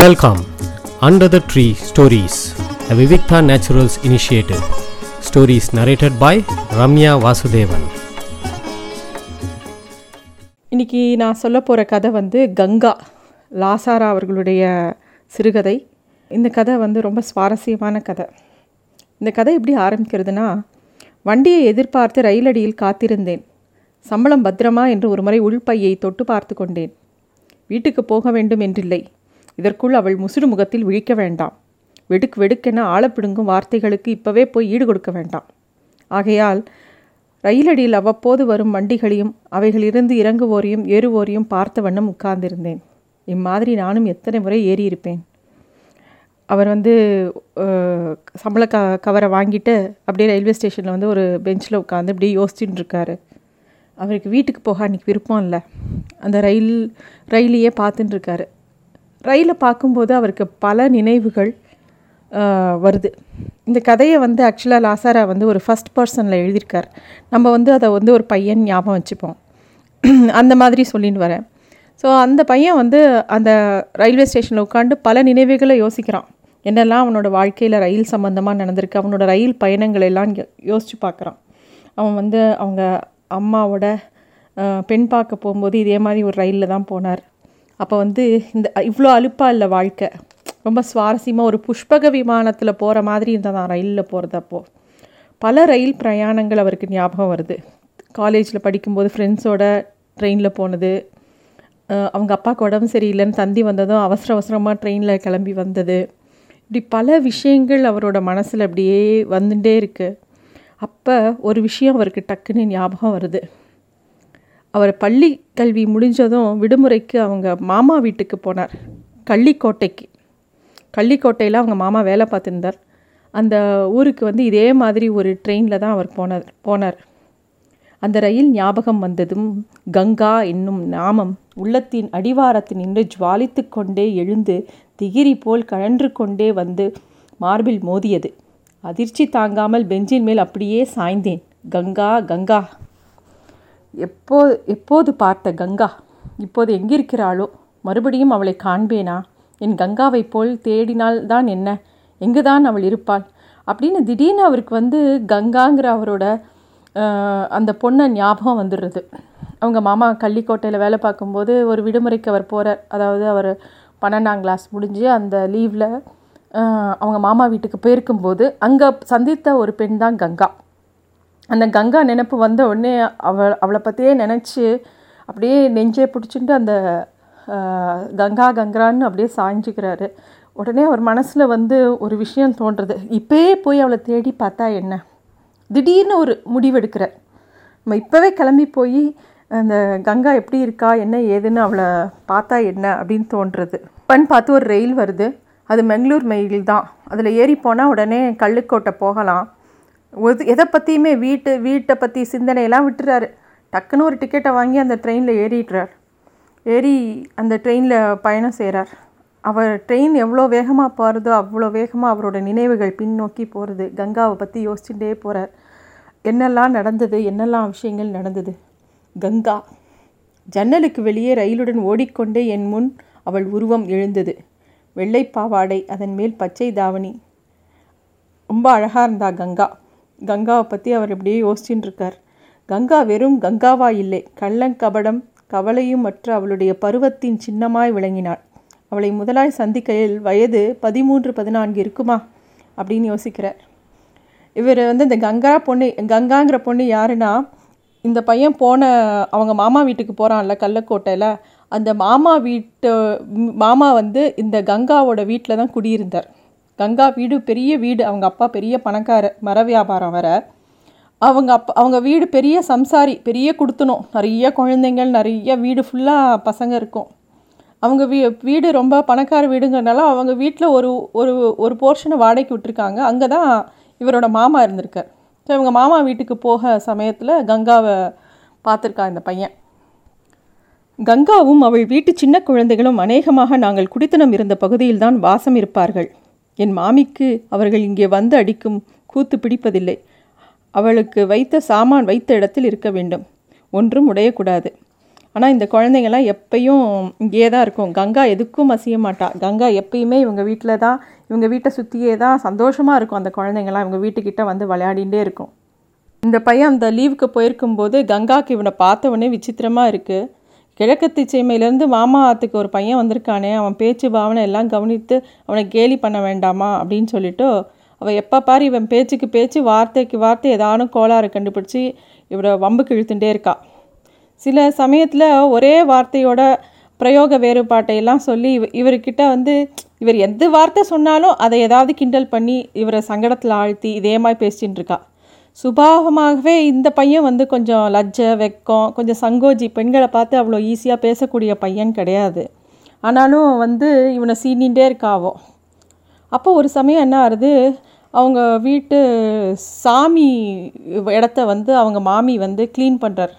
Welcome under the tree stories a Vivikta naturals initiative Stories narrated by Ramya Vasudevan இன்னைக்கு நான் சொல்ல போகிற கதை வந்து கங்கா லாசாரா அவர்களுடைய சிறுகதை. இந்த கதை வந்து ரொம்ப சுவாரஸ்யமான கதை. இந்த கதை எப்படி ஆரம்பிக்கிறதுனா வண்டியை எதிர்பார்த்து ரயிலடியில் காத்திருந்தேன். சம்பளம் பத்திரமா என்று ஒரு முறை உள்பையை தொட்டு பார்த்து கொண்டேன். வீட்டுக்கு போக வேண்டும் என்றில்லை. இதற்குள் அவள் முசுடு முகத்தில் விழிக்க வேண்டாம். வெடுக்கு வெடுக்கென ஆழப்பிடுங்கும் வார்த்தைகளுக்கு இப்பவே போய் ஈடு கொடுக்க வேண்டாம். ஆகையால் ரயிலடியில் அவ்வப்போது வரும் வண்டிகளையும் அவைகளிலிருந்து இறங்குவோரையும் ஏறுவோரையும் பார்த்த வண்ணம் உட்கார்ந்திருந்தேன். இம்மாதிரி நானும் எத்தனை முறை ஏறியிருப்பேன். அவர் வந்து சம்பள க கவரை வாங்கிட்டு அப்படியே ரயில்வே ஸ்டேஷனில் வந்து ஒரு பெஞ்சில் உட்காந்து அப்படியே யோசிச்சுட்டு இருக்காரு அவருக்கு வீட்டுக்கு போக அன்றைக்கி விருப்பம் இல்லை. அந்த ரயில் ரயிலையே பார்த்துட்டுருக்காரு. ரயிலை பார்க்கும்போது அவருக்கு பல நினைவுகள் வருது. இந்த கதையை வந்து ஆக்சுவலாக லாசாரா வந்து ஒரு ஃபஸ்ட் பர்சனில் எழுதியிருக்கார். நம்ம வந்து அதை வந்து ஒரு பையன் ஞாபகம் வச்சுப்போம். அந்த மாதிரி சொல்லின்னு வரேன். ஸோ அந்த பையன் வந்து அந்த ரயில்வே ஸ்டேஷனில் உட்காந்து பல நினைவுகளை யோசிக்கிறான். என்னெல்லாம் அவனோட வாழ்க்கையில் ரயில் சம்மந்தமாக நடந்திருக்கு அவனோட ரயில் பயணங்களை எல்லாம் யோ- யோசிச்சு பார்க்குறான். அவன் வந்து அவங்க அம்மாவோட பெண் பார்க்க போகும்போது இதே மாதிரி ஒரு ரயிலில் தான் போனார். அப்போ வந்து இந்த இவ்வளோ அலுப்பா இல்லை வாழ்க்கை. ரொம்ப சுவாரஸ்யமாக ஒரு புஷ்பக விமானத்தில் போகிற மாதிரி இருந்ததான் ரயிலில் போகிறதப்போ பல ரயில் பிரயாணங்கள் அவருக்கு ஞாபகம் வருது. காலேஜில் படிக்கும்போது ஃப்ரெண்ட்ஸோட ட்ரெயினில் போனது. அவங்க அப்பாவுக்கு உடம்பு சரியில்லைன்னு தந்தி வந்ததும் அவசர அவசரமாக ட்ரெயினில் கிளம்பி வந்தது. இப்படி பல விஷயங்கள் அவரோட மனசில் அப்படியே வந்துட்டே இருக்குது அப்போ ஒரு விஷயம் அவருக்கு டக்குன்னு ஞாபகம் வருது. அவர் பள்ளி கல்வி முடிஞ்சதும் விடுமுறைக்கு அவங்க மாமா வீட்டுக்கு போனார் கள்ளிக்கோட்டைக்கு. கள்ளிக்கோட்டையில் அவங்க மாமா வேலை பார்த்துருந்தார். அந்த ஊருக்கு வந்து இதே மாதிரி ஒரு ட்ரெயினில் தான் அவர் போனார் போனார். அந்த ரயில் ஞாபகம் வந்ததும் கங்கா என்னும் நாமம் உள்ளத்தின் அடிவாரத்தில் நின்று ஜுவாலித்து கொண்டே எழுந்து திகிரி போல் கழன்று கொண்டே வந்து மார்பில் மோதியது. அதிர்ச்சி தாங்காமல் பெஞ்சின் மேல் அப்படியே சாய்ந்தேன். கங்கா கங்கா. எப்போ எப்போது பார்த்த கங்கா? இப்போது எங்கிருக்கிறாளோ? மறுபடியும் அவளை காண்பேனா? என் கங்காவைப் போல் தேடினால் தான் என்ன? எங்குதான் அவள் இருப்பாள்? அப்படின்னு திடீர்னு அவருக்கு வந்து கங்காங்கிற அவரோட அந்த பொண்ணை ஞாபகம் வந்துடுறது. அவங்க மாமா கள்ளிக்கோட்டையில் வேலை பார்க்கும்போது ஒரு விடுமுறைக்கு அவர் போகிறார் அதாவது அவர் பன்னெண்டாம் கிளாஸ் முடிஞ்சு அந்த லீவில் அவங்க மாமா வீட்டுக்கு போயிருக்கும்போது அங்கே சந்தித்த ஒரு பெண் தான் கங்கா. அந்த கங்கா நினப்பு வந்த உடனே அவள் அவளை பற்றியே நினச்சி அப்படியே நெஞ்சே பிடிச்சிட்டு அந்த கங்கா கங்கான்னு அப்படியே சாய்ஞ்சிக்கிறாரு உடனே அவர் மனசில் வந்து ஒரு விஷயம் தோன்றுறது இப்பயே போய் அவளை தேடி பார்த்தா என்ன? திடீர்னு ஒரு முடிவெடுக்கிறார் நம்ம இப்போவே கிளம்பி போய் அந்த கங்கா எப்படி இருக்கா என்ன ஏதுன்னு அவளை பார்த்தா என்ன அப்படின்னு தோன்றுறது. பண் பார்த்து ஒரு ரயில் வருது. அது மெங்களூர் மெயில் தான் அதில் ஏறி போனால் உடனே கள்ளுக்கோட்டை போகலாம். ஒரு எதை பற்றியுமே வீட்டு வீட்டை பற்றி சிந்தனையெல்லாம் விட்டுறாரு. டக்குன்னு ஒரு டிக்கெட்டை வாங்கி அந்த ட்ரெயினில் ஏறிடுறார். ஏறி அந்த ட்ரெயினில் பயணம் செய்கிறார் அவர் ட்ரெயின் எவ்வளோ வேகமாக போகிறதோ அவ்வளோ வேகமாக அவரோட நினைவுகள் பின்னோக்கி போகிறது கங்காவை பற்றி யோசிச்சுட்டே போகிறார் என்னெல்லாம் நடந்தது? என்னெல்லாம் விஷயங்கள் நடந்தது? கங்கா ஜன்னலுக்கு வெளியே ரயிலுடன் ஓடிக்கொண்டே என் முன் அவள் உருவம் எழுந்தது. வெள்ளை பாவாடை அதன் மேல் பச்சை தாவணி. ரொம்ப அழகாக இருந்தா கங்கா. கங்காவை பற்றி அவர் இப்படியே யோசிச்சுட்டு இருக்கார். கங்கா வெறும் கங்காவா இல்லை கள்ளங்கபடம் கவலையும் மற்ற அவளுடைய பருவத்தின் சின்னமாய் விளங்கினாள். அவளை முதலாய் சந்திக்கையில் வயது பதிமூன்று பதினான்கு இருக்குமா? அப்படின்னு யோசிக்கிறார். இவர் வந்து இந்த கங்கா பொண்ணு கங்காங்கிற பொண்ணு யாருன்னா இந்த பையன் போன அவங்க மாமா வீட்டுக்கு போகிறான்ல கள்ளக்கோட்டையில். அந்த மாமா வீட்டு மாமா வந்து இந்த கங்காவோட வீட்டில் தான் குடியிருந்தார். கங்கா வீடு பெரிய வீடு. அவங்க அப்பா பெரிய பணக்கார மர வியாபாரம் வர அவங்க அப்பா அவங்க வீடு பெரிய சம்சாரி பெரிய கொடுத்தணும். நிறைய குழந்தைங்கள் நிறைய வீடு ஃபுல்லாக பசங்க இருக்கும். அவங்க வீ வீடு ரொம்ப பணக்கார வீடுங்கிறனால அவங்க வீட்டில் ஒரு ஒரு ஒரு போர்ஷனை வாடகைக்கு விட்டுருக்காங்க. அங்கே தான் இவரோட மாமா இருந்திருக்கார். ஸோ இவங்க மாமா வீட்டுக்கு போக சமயத்தில் கங்காவை பார்த்துருக்கா இந்த பையன். கங்காவும் அவள் வீட்டு சின்ன குழந்தைகளும் அநேகமாக நாங்கள் குடித்தனம் இருந்த பகுதியில்தான் வாசம் இருப்பார்கள். என் மாமிக்கு அவர்கள் இங்கே வந்து அடிக்கும் கூத்து பிடிப்பதில்லை. அவளுக்கு வைத்த சாமான் வைத்த இடத்தில் இருக்க வேண்டும். ஒன்றும் உடையக்கூடாது. ஆனால் இந்த குழந்தைங்கள்லாம் எப்பயும் இங்கேயே தான் இருக்கும். கங்கா எதுக்கும் அசைய மாட்டா. கங்கா எப்பயுமே இவங்க வீட்டில் தான் இவங்க வீட்டை சுற்றியே தான் சந்தோஷமாக இருக்கும் அந்த குழந்தைங்கள்லாம். இவங்க வீட்டுக்கிட்ட வந்து விளையாடிகிட்டே இருக்கும். இந்த பையன் அந்த லீவுக்கு போயிருக்கும்போது கங்காவுக்கு இவனை பார்த்தவொடனே விசித்திரமாக இருக்குது கிழக்கு திச்சைமையிலேருந்து மாமா ஆத்துக்கு ஒரு பையன் வந்திருக்கானே அவன் பேச்சு பாவனை எல்லாம் கவனித்து அவனை கேலி பண்ண வேண்டாமா அப்படின்னு சொல்லிட்டு அவள் எப்போ பாரு இவன் பேச்சுக்கு பேச்சு வார்த்தைக்கு வார்த்தை ஏதானும் கோளாறு கண்டுபிடிச்சி இவரை வம்புக்கு இழுத்துட்டே இருக்கா. சில சமயத்தில் ஒரே வார்த்தையோட பிரயோக வேறுபாட்டை எல்லாம் சொல்லி இவ இவர்கிட்ட வந்து இவர் எந்த வார்த்தை சொன்னாலும் அதை ஏதாவது கிண்டல் பண்ணி இவரை சங்கடத்தில் ஆழ்த்தி இதே மாதிரி பேசிட்டு இருக்கா. சுபாவமாகவே இந்த பையன் வந்து கொஞ்சம் லஜ்ஜ வெக்கம் கொஞ்சம் சங்கோஜி பெண்களை பார்த்து அவ்வளோ ஈஸியாக பேசக்கூடிய பையன் கிடையாது. ஆனாலும் வந்து இவனை சீனிகிட்டே இருக்காவோ. அப்போ ஒரு சமயம் என்ன ஆகுது அவங்க வீட்டு சாமி இடத்த வந்து அவங்க மாமி வந்து க்ளீன் பண்ணுறார்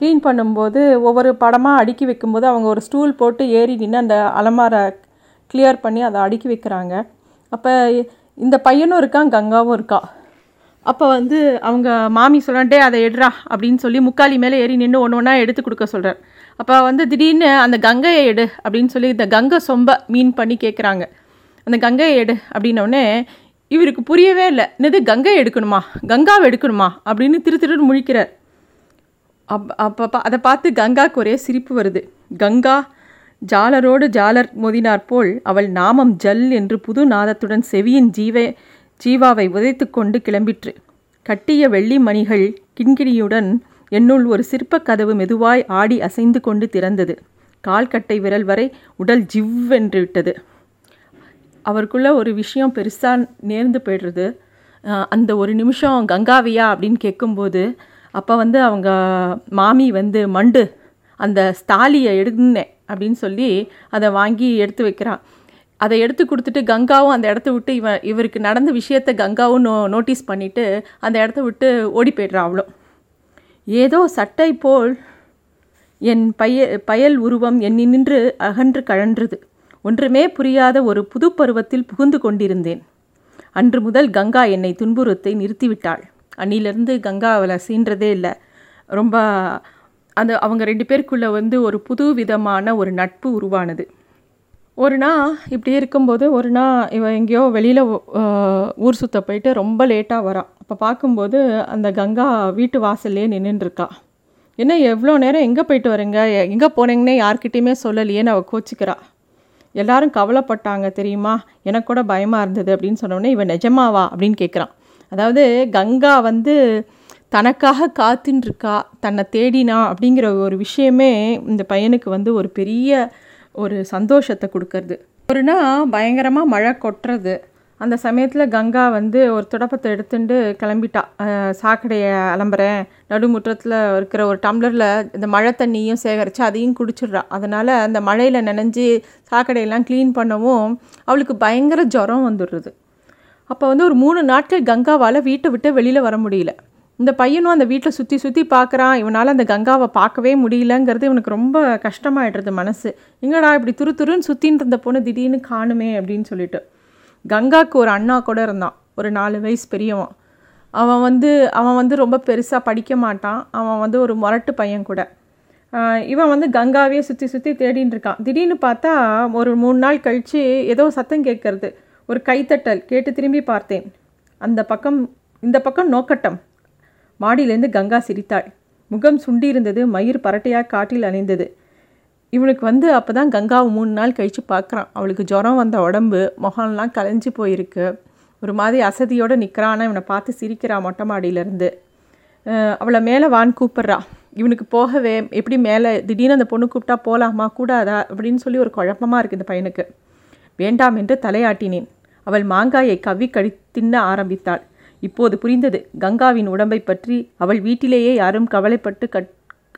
க்ளீன் பண்ணும்போது ஒவ்வொரு படமாக அடுக்கி வைக்கும்போது அவங்க ஒரு ஸ்டூல் போட்டு ஏறி நின்று அந்த அலமாரை கிளியர் பண்ணி அதை அடுக்கி வைக்கிறாங்க. அப்போ இந்த பையனும் இருக்கான் கங்காவும் இருக்கா? அப்போ வந்து அவங்க மாமி சொல்லிட்டே அதை எடுறா அப்படின்னு சொல்லி முக்காலி மேலே ஏறி நின்று ஒன்று ஒன்றா எடுத்து கொடுக்க சொல்கிறார் அப்போ வந்து திடீர்னு அந்த கங்கையை எடு அப்படின்னு சொல்லி இந்த கங்கை சொம்ப மீன் பண்ணி கேட்குறாங்க அந்த கங்கையை எடு அப்படின்னோடனே இவருக்கு புரியவே இல்லை. என்னது கங்கை எடுக்கணுமா? கங்காவை எடுக்கணுமா? அப்படின்னு திரு திருன்னு முழிக்கிறார். அப் அப்போ அதை பார்த்து கங்காவுக்கு ஒரே சிரிப்பு வருது. கங்கா ஜாலரோடு ஜாலர் மோதினார் போல் அவள் நாமம் ஜல் என்று புது நாதத்துடன் செவியின் ஜீவே ஜீவாவை உதைத்து கொண்டு கிளம்பிற்று. கட்டிய வெள்ளி மணிகள் கிண்கிணியுடன் என்னுள் ஒரு சிற்பக் கதவு மெதுவாய் ஆடி அசைந்து கொண்டு திறந்தது. கால்கட்டை விரல் வரை உடல் ஜிவ்வென்று விட்டது. அவருக்குள்ள ஒரு விஷயம் பெருசாக நேர்ந்து போய்டுறது. அந்த ஒரு நிமிஷம் கங்காவியா? அப்படின்னு கேட்கும்போது அப்போ வந்து அவங்க மாமி வந்து மண்டு அந்த ஸ்தாலியை எடுந்தேன் அப்படின்னு சொல்லி அதை வாங்கி எடுத்து வைக்கிறான். அதை எடுத்து கொடுத்துட்டு கங்காவும் அந்த இடத்த விட்டு இவன் இவருக்கு நடந்த விஷயத்த கங்காவும் நோ நோட்டீஸ் பண்ணிவிட்டு அந்த இடத்த விட்டு ஓடி போய்ட்றான் அவ்வளோ ஏதோ சட்டை போல் என் பய பயல் உருவம் நின்று அகன்று கழன்றது. ஒன்றுமே புரியாத ஒரு புது பருவத்தில் புகுந்து கொண்டிருந்தேன். அன்று முதல் கங்கா என்னை துன்புறுத்தை நிறுத்திவிட்டாள். அன்னிலிருந்து கங்கா அவளை சீன்றதே இல்லை. ரொம்ப அந்த அவங்க ரெண்டு பேருக்குள்ளே வந்து ஒரு புது விதமான ஒரு நட்பு உருவானது. ஒரு நாள் இப்படி இருக்கும்போது ஒரு நாள் இவன் எங்கேயோ வெளியில் ஊர் சுற்ற போயிட்டு ரொம்ப லேட்டாக வரான் அப்போ பார்க்கும்போது அந்த கங்கா வீட்டு வாசல்லையே நின்றுருக்கா என்ன எவ்வளோ நேரம் எங்கே போயிட்டு வரீங்க? எங்கே போனீங்கன்னே யார்கிட்டையுமே சொல்லலையேன்னு அவள் கோச்சிக்கிறா. எல்லாரும் கவலைப்பட்டாங்க தெரியுமா? எனக்கு கூட பயமாக இருந்தது அப்படின்னு சொன்னோடனே இவன் நிஜமாவா? அப்படின்னு கேட்குறான் அதாவது கங்கா வந்து தனக்காக காத்துன்ருக்கா தன்னை தேடினா அப்படிங்கிற ஒரு விஷயமே இந்த பையனுக்கு வந்து ஒரு பெரிய ஒரு சந்தோஷத்தை கொடுக்கறது. ஒரு நாள் பயங்கரமாக மழை கொட்டுறது. அந்த சமயத்தில் கங்கா வந்து ஒரு துடப்பத்தை எடுத்துட்டு கிளம்பிட்டா. சாக்கடையை அலம்புறேன். நடுமுற்றத்தில் இருக்கிற ஒரு டம்ளரில் இந்த மழை தண்ணியும் சேகரித்து அதையும் குடிச்சிடுறா. அதனால் அந்த மழையில் நனைஞ்சு சாக்கடையெல்லாம் க்ளீன் பண்ணவும் அவளுக்கு பயங்கர ஜுரம் வந்துடுறது. அப்போ வந்து ஒரு மூணு நாட்கள் கங்காவால் வீட்டை விட்டு வெளியில் வர முடியல. இந்த பையனும் அந்த வீட்டில் சுற்றி சுற்றி பார்க்குறான் இவனால் அந்த கங்காவை பார்க்கவே முடியலங்கிறது இவனுக்கு ரொம்ப கஷ்டமாயிடுறது மனசு. எங்கடா இப்படி துரு துருன்னு சுற்றின்னு இருந்த பொண்ணு திடீர்னு காணுமே அப்படின்னு சொல்லிட்டு. கங்காவுக்கு ஒரு அண்ணா கூட இருந்தான். ஒரு நாலு வயசு பெரியவன். அவன் வந்து அவன் வந்து ரொம்ப பெருசாக படிக்க மாட்டான். அவன் வந்து ஒரு முரட்டு பையன் கூட. இவன் வந்து கங்காவே சுற்றி சுற்றி தேடின்னு இருக்கான். திடீர்னு பார்த்தா ஒரு மூணு நாள் கழித்து ஏதோ சத்தம் கேட்கறது. ஒரு கைத்தட்டல். கேட்டு திரும்பி பார்த்தேன். அந்த பக்கம் இந்த பக்கம் நோக்கட்டம். மாடியிலேருந்து கங்கா சிரித்தாள். முகம் சுண்டியிருந்தது மயிர் பரட்டையாக காட்டில் அணிந்தது. இவனுக்கு வந்து அப்போ தான் கங்காவை மூணு நாள் கழித்து பார்க்குறான். அவளுக்கு ஜுரம் வந்த உடம்பு முகம்லாம் கலைஞ்சி போயிருக்கு. ஒரு மாதிரி அசதியோடு நிற்கிறான் இவனை பார்த்து சிரிக்கிறான் மொட்டை மாடியிலேருந்து. அவளை மேலே வான் கூப்பிட்றா. இவனுக்கு போகவே எப்படி மேலே திடீர்னு அந்த பொண்ணு கூப்பிட்டா போகலாமா கூடாதா அப்படின்னு சொல்லி ஒரு குழப்பமாக இருக்குது இந்த பையனுக்கு. வேண்டாம் என்று தலையாட்டினேன். அவள் மாங்காயை கவி கழி தின்ன ஆரம்பித்தாள். இப்போது புரிந்தது. கங்காவின் உடம்பை பற்றி அவள் வீட்டிலேயே யாரும் கவலைப்பட்டு கட்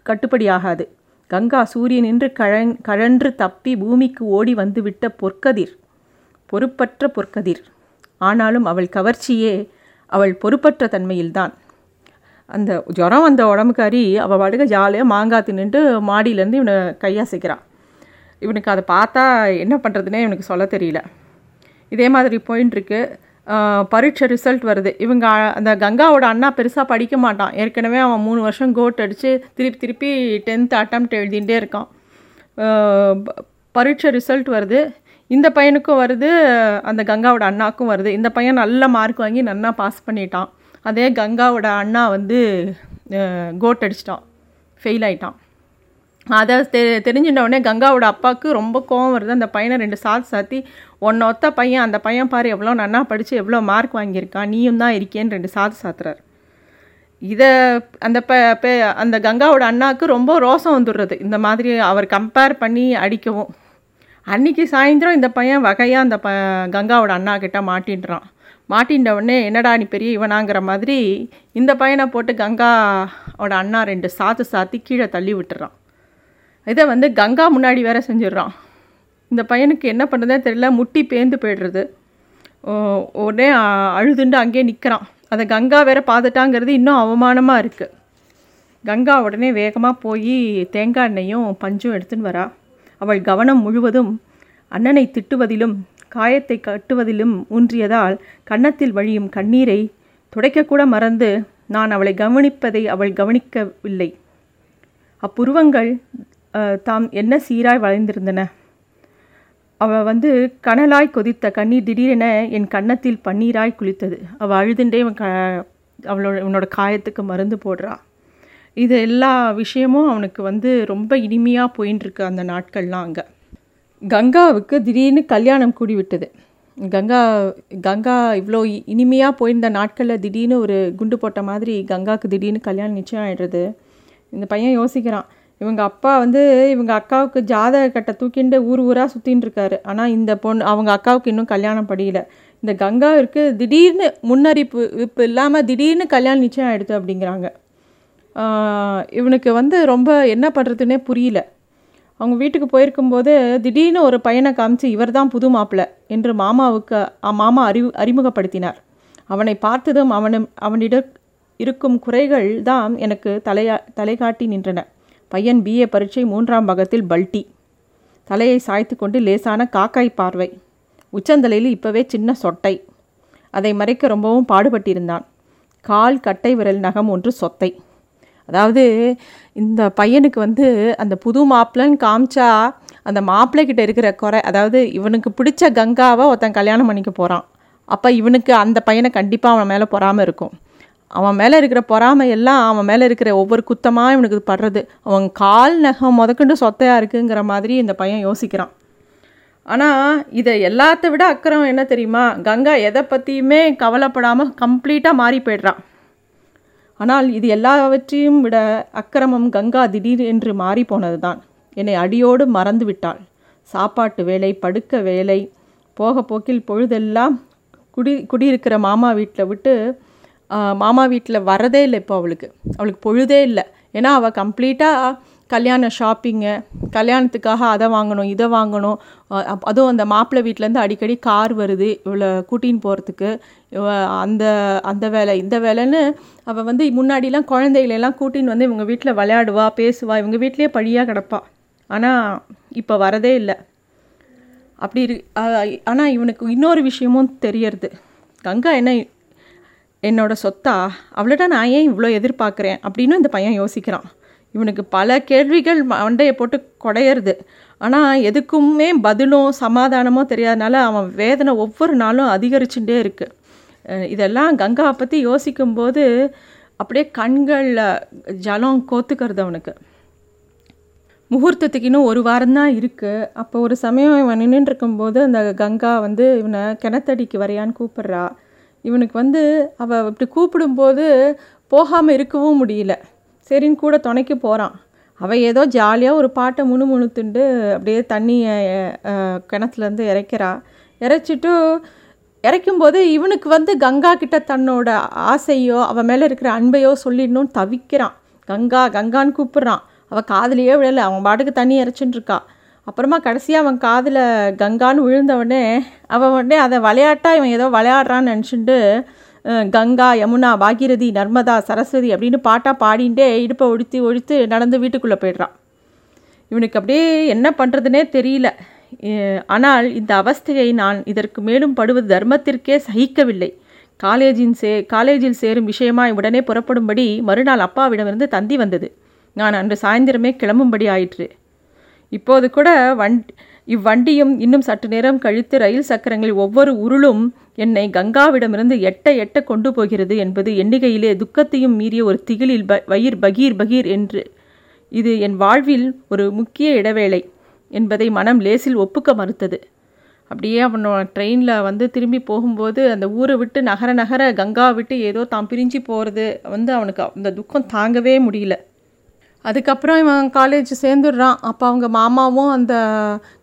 கட்டுப்படியாகாது. கங்கா சூரியனின்று கழன் கழன்று தப்பி பூமிக்கு ஓடி வந்துவிட்ட பொற்கதிர். பொறுப்பற்ற பொற்கதிர். ஆனாலும் அவள் கவர்ச்சியே அவள் பொறுப்பற்ற தன்மையில்தான். அந்த ஜுரம் வந்த உடம்புக்காரி அவள் பாட்டுக்க ஜாலியாக மாங்காய் தின்னுட்டு மாடியிலேருந்து இவனை கையாசிக்கிறான் இவனுக்கு அதை பார்த்தா என்ன பண்ணுறதுனே இவனுக்கு சொல்ல தெரியல. இதே மாதிரி போயின்ட்டுருக்கு பரீட்சை ரிசல்ட் வருது. இவங்க அந்த கங்காவோட அண்ணா பெருசாக படிக்க மாட்டான். ஏற்கனவே அவன் மூணு வருஷம் கோட் அடித்து திருப்பி திருப்பி டென்த் அட்டம்ப்ட் எழுதிகிட்டே இருக்கான். பரீட்சை ரிசல்ட் வருது. இந்த பையனுக்கும் வருது அந்த கங்காவோட அண்ணாக்கும் வருது. இந்த பையன் நல்ல மார்க் வாங்கி நல்லா பாஸ் பண்ணிட்டான். அதே கங்காவோட அண்ணா வந்து கோட் அடிச்சிட்டான். ஃபெயில் ஆயிட்டான். அதை தெ தெரிஞ்சிட்ட உடனே கங்காவோட அப்பாவுக்கு ரொம்ப கோவம் வருது. அந்த பையனை ரெண்டு சாத்து சாத்தி ஒன்னொத்த பையன் அந்த பையன் பாரு எவ்வளோ நன்னா படித்து எவ்வளோ மார்க் வாங்கியிருக்கான் நீயும் தான் இருக்கேன்னு ரெண்டு சாத்து சாத்துறாரு. இதை அந்த ப பே- அந்த கங்காவோட அண்ணாவுக்கு ரொம்ப ரோசம் வந்துடுறது. இந்த மாதிரி அவர் கம்பேர் பண்ணி அடிக்கவும். அன்னைக்கு சாயந்தரம் இந்த பையன் வகையாக அந்த ப கங்காவோட அண்ணா கிட்ட மாட்டின்றான். மாட்டின்ற உடனே என்னடா நீ பெரிய இவனாங்கிற மாதிரி இந்த பையனை போட்டு கங்காவோட அண்ணா ரெண்டு சாத்து சாத்தி கீழே தள்ளி விட்டுறான். இதை வந்து கங்கா முன்னாடி வேற செஞ்சிடுறான். இந்த பையனுக்கு என்ன பண்ணுறதே தெரியல முட்டி பேந்து போயிடுறது. ஓ- உடனே அழுதுண்டு அங்கேயே நிற்கிறான் அதை கங்கா வேற பார்த்துட்டாங்கிறது இன்னும் அவமானமாக இருக்குது கங்கா உடனே வேகமாக போய் தேங்காய் எண்ணெயும் பஞ்சும் எடுத்துன்னு வரா. அவள் கவனம் முழுவதும் அண்ணனை திட்டுவதிலும் காயத்தை கட்டுவதிலும் ஊன்றியதால் கன்னத்தில் வழியும் கண்ணீரை துடைக்கக்கூட மறந்து நான் அவளை கவனிப்பதை அவள் கவனிக்கவில்லை. அப்புருவங்கள் தாம் என்ன சீராய் வளைந்திருந்தன? அவள் வந்து கனலாய் கொதித்த கண்ணீர் திடீரென என் கன்னத்தில் பன்னீராய் குளித்தது. அவள் அழுதுண்டே அவன் க அவளோட உன்னோட காயத்துக்கு மருந்து போடுறா. இது எல்லா விஷயமும் அவனுக்கு வந்து ரொம்ப இனிமையாக போயின்னு அந்த நாட்கள்லாம் அங்கே. கங்காவுக்கு திடீர்னு கல்யாணம் கூடி விட்டது கங்கா கங்கா இவ்வளோ இனிமையாக போயிருந்த நாட்களில் திடீர்னு ஒரு குண்டு போட்ட மாதிரி கங்காவுக்கு திடீர்னு கல்யாணம் நிச்சயம் ஆயிடுறது. இந்த பையன் யோசிக்கிறான் இவங்க அப்பா வந்து இவங்க அக்காவுக்கு ஜாதக கட்டை தூக்கிண்டு ஊர் ஊராக சுற்றின்னு இருக்காரு. ஆனால் இந்த பொண்ணு அவங்க அக்காவுக்கு இன்னும் கல்யாணம் படியல. இந்த கங்காவிற்கு திடீர்னு முன்னறிப்பு இப்போ இல்லாமல் திடீர்னு கல்யாணம் நிச்சயம் ஆகிடுது அப்படிங்கிறாங்க. இவனுக்கு வந்து ரொம்ப என்ன பண்ணுறதுனே புரியல. அவங்க வீட்டுக்கு போயிருக்கும்போது திடீர்னு ஒரு பையனை காமிச்சு இவர் தான் புது மாப்பிள்ளை என்று மாமாவுக்கு மாமா அறிவு அறிமுகப்படுத்தினார். அவனை பார்த்ததும் அவனும் அவனிடம் இருக்கும் குறைகள் தான் எனக்கு தலையா தலைகாட்டி நின்றன. பையன் பிஏ பரீட்சை மூன்றாம் பாகத்தில் பல்டி. தலையை சாய்த்து கொண்டு லேசான காக்காய் பார்வை. உச்சந்தலையில் இப்போவே சின்ன சொட்டை. அதை மறைக்க ரொம்பவும் பாடுபட்டிருந்தான். கால் கட்டை விரல் நகம் ஒன்று சொத்தை. அதாவது இந்த பையனுக்கு வந்து அந்த புது மாப்பிள்ளைன்னு காமிச்சா அந்த மாப்பிள்ளைக்கிட்ட இருக்கிற குறை அதாவது இவனுக்கு பிடிச்ச கங்காவை ஒருத்தன் கல்யாணம் பண்ணிக்க போகிறான் அப்போ இவனுக்கு அந்த பையனை கண்டிப்பாக அவன் மேலே பொறாமல் இருக்கும். அவன் மேலே இருக்கிற பொறாமை எல்லாம் அவன் மேலே இருக்கிற ஒவ்வொரு குத்தமாக இவனுக்கு படுறது. அவன் கால் நகம் முதக்கண்டு சொத்தையாக இருக்குங்கிற மாதிரி இந்த பையன் யோசிக்கிறான். ஆனால் இதை எல்லாத்த விட அக்கறம் என்ன தெரியுமா? கங்கா எதை பற்றியுமே கவலைப்படாமல் கம்ப்ளீட்டாக மாறி போயிடுறான். ஆனால் இது எல்லாவற்றையும் விட அக்கிரமம் கங்கா திடீர் என்று மாறி போனதுதான். என்னை அடியோடு மறந்து விட்டாள். சாப்பாட்டு வேலை படுக்க வேலை போக போக்கில் பொழுதெல்லாம் குடி குடியிருக்கிற மாமா வீட்டில் விட்டு மாமா வீட்டில் வரதே இல்லை இப்போ அவளுக்கு. அவளுக்கு பொழுதே இல்லை. ஏன்னா அவள் கம்ப்ளீட்டாக கல்யாண ஷாப்பிங்கு கல்யாணத்துக்காக அதை வாங்கணும் இதை வாங்கணும். அதுவும் அந்த மாப்பிள்ளை வீட்டிலேருந்து அடிக்கடி கார் வருது இவளை கூட்டின்னு போகிறதுக்கு அந்த அந்த வேலை இந்த வேலைன்னு அவள் வந்து முன்னாடிலாம் குழந்தைகளெல்லாம் கூட்டின்னு வந்து இவங்க வீட்டில் விளையாடுவா பேசுவா இவங்க வீட்லேயே பழியாக கிடப்பா. ஆனால் இப்போ வரதே இல்லை. அப்படி இரு ஆனால் இவனுக்கு இன்னொரு விஷயமும் தெரியறது. கங்கா என்ன என்னோட சொத்தா? அவள்கிட்ட நான் ஏன் இவ்வளோ எதிர்பார்க்குறேன்? அப்படின்னு இந்த பையன் யோசிக்கிறான். இவனுக்கு பல கேள்விகள் மண்டையை போட்டு குடையிறது. ஆனால் எதுக்குமே பதிலும் சமாதானமோ தெரியாதனால அவன் வேதனை ஒவ்வொரு நாளும் அதிகரிச்சுட்டே இருக்குது இதெல்லாம் கங்காவை பற்றி யோசிக்கும்போது அப்படியே கண்களில் ஜலம் கோத்துக்கிறது அவனுக்கு. முகூர்த்தத்துக்கு இன்னும் ஒரு வாரம் தான் இருக்குது அப்போ ஒரு சமயம் இவன் நின்றுட்டு இருக்கும்போது அந்த கங்கா வந்து இவனை கிணத்தடிக்கு வரையான்னு கூப்பிட்றா. இவனுக்கு வந்து அவள் இப்படி கூப்பிடும்போது போகாமல் இருக்கவும் முடியல. சரின்னு கூட துணைக்கு போகிறான் அவள் ஏதோ ஜாலியாக ஒரு பாட்டை முணு முணுத்துண்டு அப்படியே தண்ணியை கிணத்துலேருந்து இறைக்கிறா. இறைச்சிட்டு இறைக்கும்போது இவனுக்கு வந்து கங்கா கிட்ட தன்னோட ஆசையோ அவன் மேலே இருக்கிற அன்பையோ சொல்லிடணும்னு தவிக்கிறான். கங்கா கங்கான்னு கூப்பிட்றான். அவள் காதலியே விழலை. அவன் பாட்டுக்கு தண்ணி இறைச்சின்னு இருக்கா. அப்புறமா கடைசியாக அவன் காதில் கங்கான்னு விழுந்தவனே அவன் உடனே அதை விளையாட்டா இவன் ஏதோ விளையாடுறான்னு நினச்சிட்டு கங்கா யமுனா பாகீரதி நர்மதா சரஸ்வதி அப்படின்னு பாட்டாக பாடிண்டே இடுப்பை ஒழித்து ஒழித்து நடந்து வீட்டுக்குள்ளே போயிடுறான். இவனுக்கு அப்படியே என்ன பண்ணுறதுனே தெரியல. ஆனால் இந்த அவஸ்தையை நான் இதற்கு மேலும் படுவது தர்மத்திற்கே சகிக்கவில்லை. காலேஜின் சே காலேஜில் சேரும் விஷயமாய் உடனே புறப்படும்படி மறுநாள் அப்பாவிடமிருந்து தந்தி வந்தது. நான் அன்று சாயந்தரமே கிளம்பும்படி ஆயிற்று. இப்போது கூட வண் இவ்வண்டியும் இன்னும் சற்று நேரம் கழித்து ரயில் சக்கரங்களில் ஒவ்வொரு உருளும் என்னை கங்காவிடமிருந்து எட்ட எட்ட கொண்டு போகிறது என்பது எண்ணிக்கையிலே துக்கத்தையும் மீறிய ஒரு திகிலில் ப வயிர் பகீர் பகீர் என்று. இது என் வாழ்வில் ஒரு முக்கிய இடைவேளை என்பதை மனம் லேசில் ஒப்புக்க மறுத்தது. அப்படியே அவனோட ட்ரெயினில் வந்து திரும்பி போகும்போது அந்த ஊரை விட்டு நகர நகர கங்கா விட்டு ஏதோ தான் பிரிஞ்சு போகிறது வந்து அவனுக்கு அந்த துக்கம் தாங்கவே முடியல. அதுக்கப்புறம் இவன் காலேஜ் சேர்ந்துடுறான். அப்போ அவங்க மாமாவும் அந்த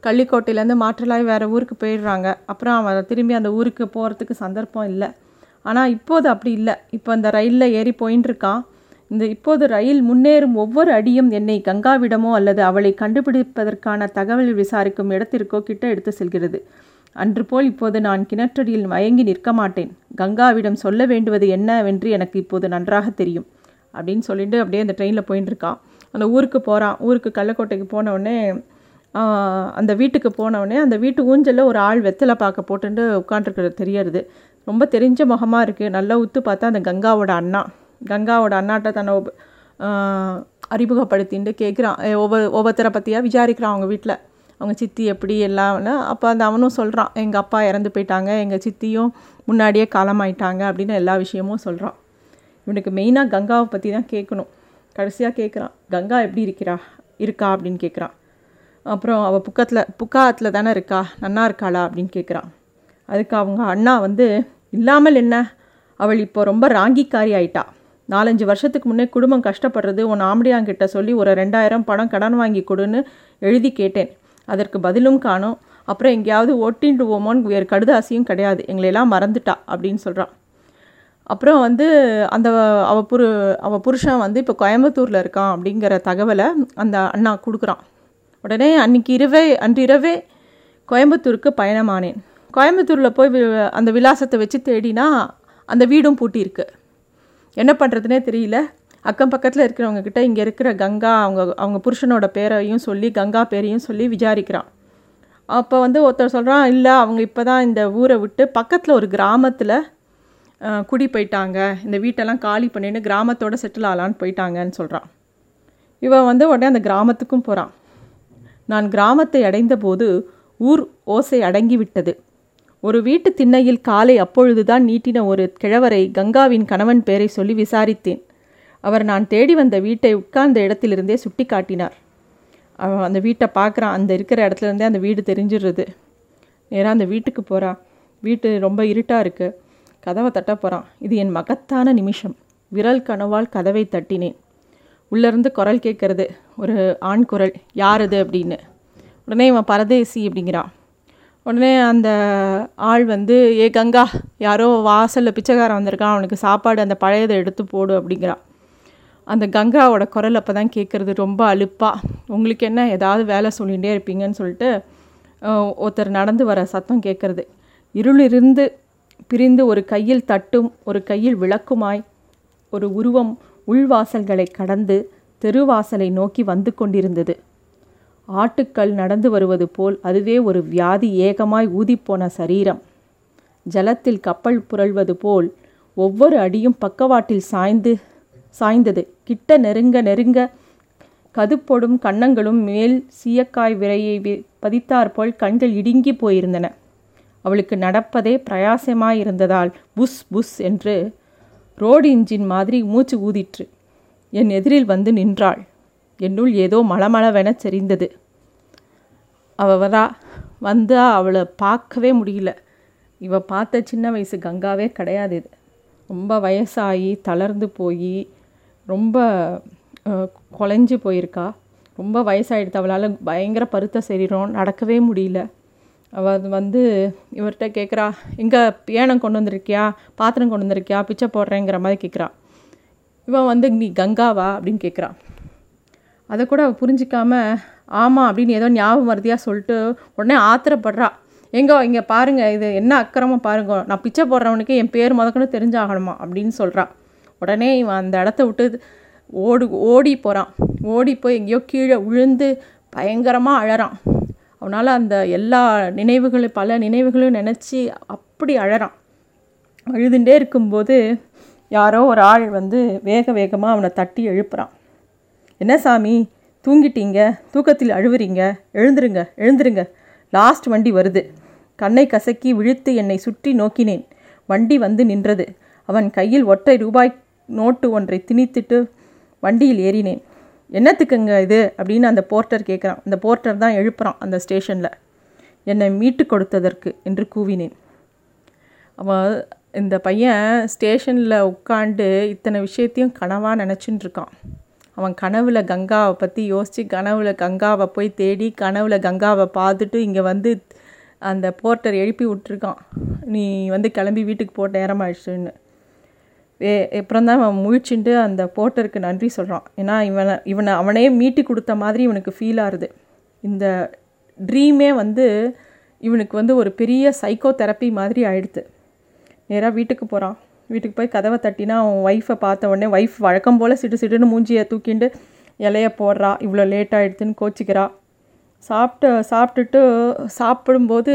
கள்ளிக்கோட்டையிலேருந்து மாற்றலாய் வேறு ஊருக்கு போயிடுறாங்க. அப்புறம் அவன் திரும்பி அந்த ஊருக்கு போகிறதுக்கு சந்தர்ப்பம் இல்லை. ஆனால் இப்போது அப்படி இல்லை. இப்போ அந்த ரயிலில் ஏறி போயின்னு இருக்கான் இந்த இப்போது ரயில் முன்னேறும் ஒவ்வொரு அடியும் என்னை கங்காவிடமோ அல்லது அவளை கண்டுபிடிப்பதற்கான தகவல் விசாரிக்கும் இடத்திற்கோ கிட்ட எடுத்து செல்கிறது. அன்று போல் இப்போது நான் கிணற்றடியில் மயங்கி நிற்க மாட்டேன். கங்காவிடம் சொல்ல வேண்டுவது என்னவென்று எனக்கு இப்போது நன்றாக தெரியும். அப்படின்னு சொல்லிட்டு அப்படியே அந்த ட்ரெயினில் போயின்னு இருக்கான் அந்த ஊருக்கு போகிறான் ஊருக்கு கள்ளக்கோட்டைக்கு போனவுடனே அந்த வீட்டுக்கு போனவுடனே அந்த வீட்டு ஊஞ்சலில் ஒரு ஆள் வெத்தலை பார்க்க போட்டுட்டு உட்காண்ட்ருக்கிறது தெரியறது. ரொம்ப தெரிஞ்ச முகமாக இருக்குது நல்லா உத்து பார்த்தா அந்த கங்காவோட அண்ணா. கங்காவோட அண்ணாட்ட தன்னை அறிமுகப்படுத்தின்ட்டு கேட்குறான் ஒவ்வொரு ஒவ்வொருத்தரை பற்றியாக விசாரிக்கிறான் அவங்க வீட்டில் அவங்க சித்தி எப்படி எல்லாம்னு. அப்போ அந்த அவனும் சொல்கிறான் எங்கள் அப்பா இறந்து போயிட்டாங்க. எங்கள் சித்தியும் முன்னாடியே காலமாயிட்டாங்க. அப்படின்னு எல்லா விஷயமும் சொல்கிறான் இவனுக்கு மெயினாக கங்காவை பற்றி தான் கேட்கணும் கடைசியாக கேட்குறான் கங்கா எப்படி இருக்கிறா? இருக்கா? அப்படின்னு கேட்குறான் அப்புறம் அவள் புக்கத்தில் புக்காத்தில் தானே இருக்கா? நன்னா இருக்காளா? அப்படின்னு கேட்குறான் அதுக்கு அவங்க அண்ணா வந்து இல்லாமல் என்ன? அவள் இப்போ ரொம்ப ராங்கிக்காரி ஆயிட்டா. நாலஞ்சு வருஷத்துக்கு முன்னே குடும்பம் கஷ்டப்படுறது உன் ஆம்படியாங்கிட்ட சொல்லி ஒரு ரெண்டாயிரம் பணம் கடன் வாங்கி கொடுன்னு எழுதி கேட்டேன். அதற்கு பதிலும் காணும். அப்புறம் எங்கேயாவது ஒட்டின்டுவோமோன்னு வேறு கடுதாசியும் கிடையாது. எங்களையெல்லாம் மறந்துட்டா அப்படின்னு சொல்கிறான் அப்புறம் வந்து அந்த அவ புரு அவ புருஷன் வந்து இப்போ கோயம்புத்தூரில் இருக்கான் அப்படிங்கிற தகவலை அந்த அண்ணா கொடுக்குறான். உடனே அன்னைக்கு இரவே அன்று இரவே கோயம்புத்தூருக்கு பயணமானேன். கோயம்புத்தூரில் போய் வி- அந்த விலாசத்தை வச்சு தேடினா அந்த வீடும் பூட்டியிருக்கு. என்ன பண்ணுறதுனே தெரியல. அக்கம் பக்கத்தில் இருக்கிறவங்கக்கிட்ட இங்கே இருக்கிற கங்கா அவங்க அவங்க புருஷனோட பேரையும் சொல்லி கங்கா பேரையும் சொல்லி விசாரிக்கிறான். அப்போ வந்து ஒருத்தர் சொல்கிறான் இல்லை அவங்க இப்போ தான் இந்த ஊரை விட்டு பக்கத்தில் ஒரு கிராமத்தில் குடி போயிட்டாங்க. இந்த வீட்டெல்லாம் காலி பண்ணிட்டு கிராமத்தோட செட்டில் ஆகலான்னு போயிட்டாங்கன்னு சொல்கிறான் இவன் வந்து உடனே அந்த கிராமத்துக்கும் போகிறான் நான் கிராமத்தை அடைந்தபோது ஊர் ஓசை அடங்கிவிட்டது. ஒரு வீட்டு திண்ணையில் காலை அப்பொழுதுதான் நீட்டின ஒரு கிழவரை கங்காவின் கணவன் பேரை சொல்லி விசாரித்தேன். அவர் நான் தேடி வந்த வீட்டை உட்கார்ந்த இடத்திலிருந்தே சுட்டி காட்டினார் அவன் அந்த வீட்டை பார்க்குறான் அந்த இருக்கிற இடத்துல இருந்தே அந்த வீடு தெரிஞ்சிடுறது. நேராக அந்த வீட்டுக்கு போகிறான் வீட்டு ரொம்ப இருட்டாக இருக்குது கதவை தட்ட போகிறான் இது என் மகத்தான நிமிஷம். விரல் கனவால் கதவை தட்டினேன். உள்ளேருந்து குரல் கேட்குறது. ஒரு ஆண் குரல் யார் அது? அப்படின்னு. உடனே இவன் பரதேசி அப்படிங்கிறான். உடனே அந்த ஆள் வந்து ஏ கங்கா யாரோ வாசலில் பிச்சைக்காரன் வந்திருக்கான். அவனுக்கு சாப்பாடு அந்த பழையதை எடுத்து போடு அப்படிங்கிறான். அந்த கங்காவோட குரல் அப்போ தான் கேட்குறது ரொம்ப அலுப்பாக உங்களுக்கு என்ன ஏதாவது வேலை சொல்லிகிட்டே இருப்பீங்கன்னு சொல்லிட்டு ஒருத்தர் நடந்து வர சத்தம் கேட்குறது. இருளிருந்து பிரிந்து ஒரு கையில் தட்டும் ஒரு கையில் விளக்குமாய் ஒரு உருவம் உள்வாசல்களை கடந்து தெருவாசலை நோக்கி வந்து கொண்டிருந்தது. ஆட்டுக்கள் நடந்து வருவது போல் அதுவே ஒரு வியாதி ஏகமாய் ஊதிப்போன சரீரம். ஜலத்தில் கப்பல் புரள்வது போல் ஒவ்வொரு அடியும் பக்கவாட்டில் சாய்ந்து சாய்ந்தது. கிட்ட நெருங்க நெருங்க கதுப்பொடும் கன்னங்களும் மேல் சீயக்காய் விரையை வி- பதித்தாற்போல் கண்கள் இடுங்கி போயிருந்தன. அவளுக்கு நடப்பதே பிரயாசமாயிருந்ததால் புஷ் புஷ் என்று ரோடு இன்ஜின் மாதிரி மூச்சு ஊதிற்று. என் எதிரில் வந்து நின்றாள். என்னுள் ஏதோ மளமளவென செறிந்தது. அவ வரா வந்தா அவளை பார்க்கவே முடியல. இவ பார்த்த சின்ன வயசு கங்காவே கிடையாது இது. ரொம்ப வயசாகி தளர்ந்து போய் ரொம்ப அஹ், குலைஞ்சு போயிருக்கா. ரொம்ப வயசாகிடுது அவளால் பயங்கர பருத்த சரீரம் நடக்கவே முடியல. அவள் வந்து இவர்கிட்ட கேட்குறா எங்கே ஏனம் கொண்டு வந்திருக்கியா? பாத்திரம் கொண்டு வந்திருக்கியா? பிச்சை போடுறேங்கிற மாதிரி கேட்குறா இவன் வந்து நீ கங்காவா அப்படின்னு கேட்குறான் அதை கூட அவள் புரிஞ்சிக்காம ஆமாம் அப்படின்னு ஏதோ ஞாபகம் வருதியாக சொல்லிட்டு உடனே ஆத்திரப்படுறா. எங்கோ இங்கே பாருங்க இது என்ன அக்கிரமம் பாருங்க. நான் பிச்சை போடுறவனுக்கு என் பேர் முதக்கணும் தெரிஞ்சாகணுமா? அப்படின்னு சொல்கிறா உடனே இவன் அந்த இடத்த விட்டு ஓடு ஓடி போகிறான் ஓடி போய் எங்கேயோ கீழே விழுந்து பயங்கரமாக அழறான் அவனால் அந்த எல்லா நினைவுகளும் பல நினைவுகளும் நினச்சி அப்படி அழறான். அழுதுண்டே இருக்கும்போது யாரோ ஒரு ஆள் வந்து வேக வேகமாக அவனை தட்டி எழுப்புறான். என்ன சாமி தூங்கிட்டீங்க? தூக்கத்தில் அழுவுறீங்க? எழுந்துருங்க எழுந்துருங்க. லாஸ்ட் வண்டி வருது. கண்ணை கசக்கி விழித்து என்னை சுற்றி நோக்கினேன். வண்டி வந்து நின்றது. அவன் கையில் ஒற்றை ரூபாய் நோட்டு ஒன்றை திணித்துட்டு வண்டியில் ஏறினேன். என்னத்துக்குங்க இது? அப்படின்னு அந்த போர்ட்டர் கேட்குறான் அந்த போர்ட்டர் தான் எழுப்புறான் அந்த ஸ்டேஷனில். என்னை மீட்டு கொடுத்ததற்கு என்று கூவினேன். அவன் இந்த பையன் ஸ்டேஷனில் உட்காண்டு இத்தனை விஷயத்தையும் கனவாக நினச்சின்னு இருக்கான் அவன் கனவுல கங்காவை பற்றி யோசித்து கனவுல கங்காவை போய் தேடி கனவுல கங்காவை பார்த்துட்டு இங்கே வந்து அந்த போர்ட்டர் எழுப்பி விட்டுருக்கான். நீ வந்து கிளம்பி வீட்டுக்கு போட்ட நேரமாயிடுச்சுன்னு. அப்புறம் தான் அவன் முழிச்சுண்டு அந்த போட்டருக்கு நன்றி சொல்கிறான் ஏன்னா இவனை இவனை அவனே மீட்டி கொடுத்த மாதிரி இவனுக்கு ஃபீல் ஆகுது இந்த ட்ரீமே வந்து இவனுக்கு வந்து ஒரு பெரிய சைக்கோ தெரப்பி மாதிரி ஆயிடுது. நேராக வீட்டுக்கு போகிறான் வீட்டுக்கு போய் கதவை தட்டினா அவன் ஒய்ஃபை பார்த்த உடனே ஒய்ஃப் வழக்கம் போல் சிட்டு சிட்டுன்னு மூஞ்சியை தூக்கிண்டு இலைய போடுறா. இவ்வளோ லேட் ஆகிடுதுன்னு கோச்சிக்கிறா. சாப்பிட்டு சாப்பிட்டுட்டு சாப்பிடும்போது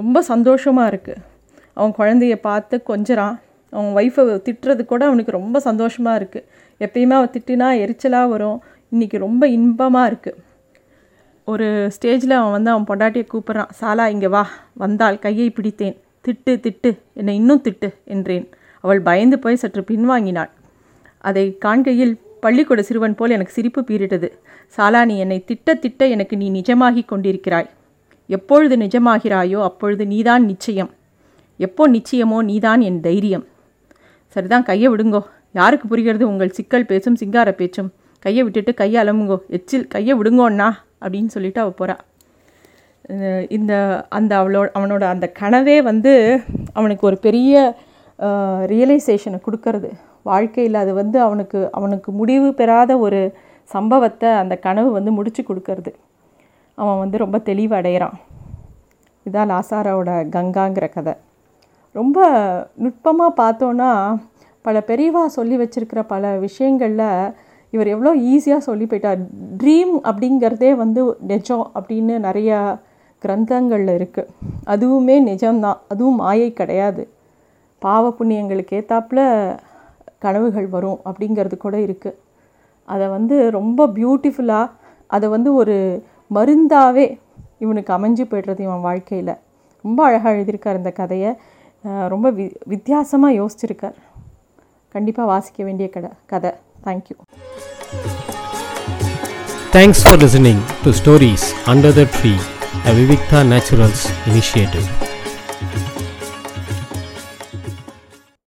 ரொம்ப சந்தோஷமாக இருக்குது அவன் குழந்தைய பார்த்து கொஞ்சறான். அவன் ஒய்ஃபை திட்டுறது கூட அவனுக்கு ரொம்ப சந்தோஷமாக இருக்குது எப்பயுமே அவன் திட்டினா எரிச்சலாக வரும். இன்றைக்கி ரொம்ப இன்பமாக இருக்குது ஒரு ஸ்டேஜில் அவன் வந்து அவன் பொண்டாட்டியை கூப்பிட்றான். சாலா இங்கே வா. வந்தால் கையை பிடித்தேன். திட்டு திட்டு. என்னை இன்னும் திட்டு என்றேன். அவள் பயந்து போய் சற்று பின்வாங்கினாள். அதை காண்கையில் பள்ளிக்கூட சிறுவன் போல் எனக்கு சிரிப்பு பீரிட்டது சாலா நீ என்னை திட்ட திட்ட எனக்கு நீ நிஜமாகி கொண்டிருக்கிறாய். எப்பொழுது நிஜமாகிறாயோ அப்பொழுது நீதான் நிச்சயம். எப்போ நிச்சயமோ நீதான் என் தைரியம். சரிதான் கையை விடுங்கோ. யாருக்கு புரிகிறது உங்கள் சிக்கல் பேச்சும் சிங்கார பேச்சும்? கையை விட்டுட்டு கையை அலமுங்கோ எச்சில் கையை விடுங்கோண்ணா அப்படின்னு சொல்லிட்டு அவள் போகிறா இந்த அந்த அவளோ அவனோட அந்த கனவே வந்து அவனுக்கு ஒரு பெரிய ரியலைசேஷனை கொடுக்கறது. வாழ்க்கையில் அது வந்து அவனுக்கு அவனுக்கு முடிவு பெறாத ஒரு சம்பவத்தை அந்த கனவு வந்து முடித்து கொடுக்கறது. அவன் வந்து ரொம்ப தெளிவடைகிறான். இதான் லாசாராவோட கங்காங்கிற கதை. ரொம்ப நுட்பமாக பார்த்தோன்னா பல பெரியவா சொல்லி வச்சுருக்கிற பல விஷயங்களில் இவர் எவ்வளோ ஈஸியாக சொல்லி போயிட்டார். ட்ரீம் அப்படிங்கிறதே வந்து நிஜம் அப்படின்னு நிறையா கிரந்தங்களில் இருக்குது அதுவுமே நிஜம்தான். அதுவும் மாயை கிடையாது. பாவ புண்ணியங்களுக்கு ஏத்தாப்பில் கனவுகள் வரும் அப்படிங்கிறது கூட இருக்குது அதை வந்து ரொம்ப பியூட்டிஃபுல்லாக அதை வந்து ஒரு மருந்தாகவே இவனுக்கு அமைஞ்சு போய்டுறது இவன் வாழ்க்கையில். ரொம்ப அழகாக எழுதியிருக்கார் இந்த கதையை. ரொம்ப வி வித்தியாசமாக யோசிச்சிருக்கார் கண்டிப்பாக வாசிக்க வேண்டிய கடை கதை thank you thanks for listening to stories under the tree a Vivikta naturals initiative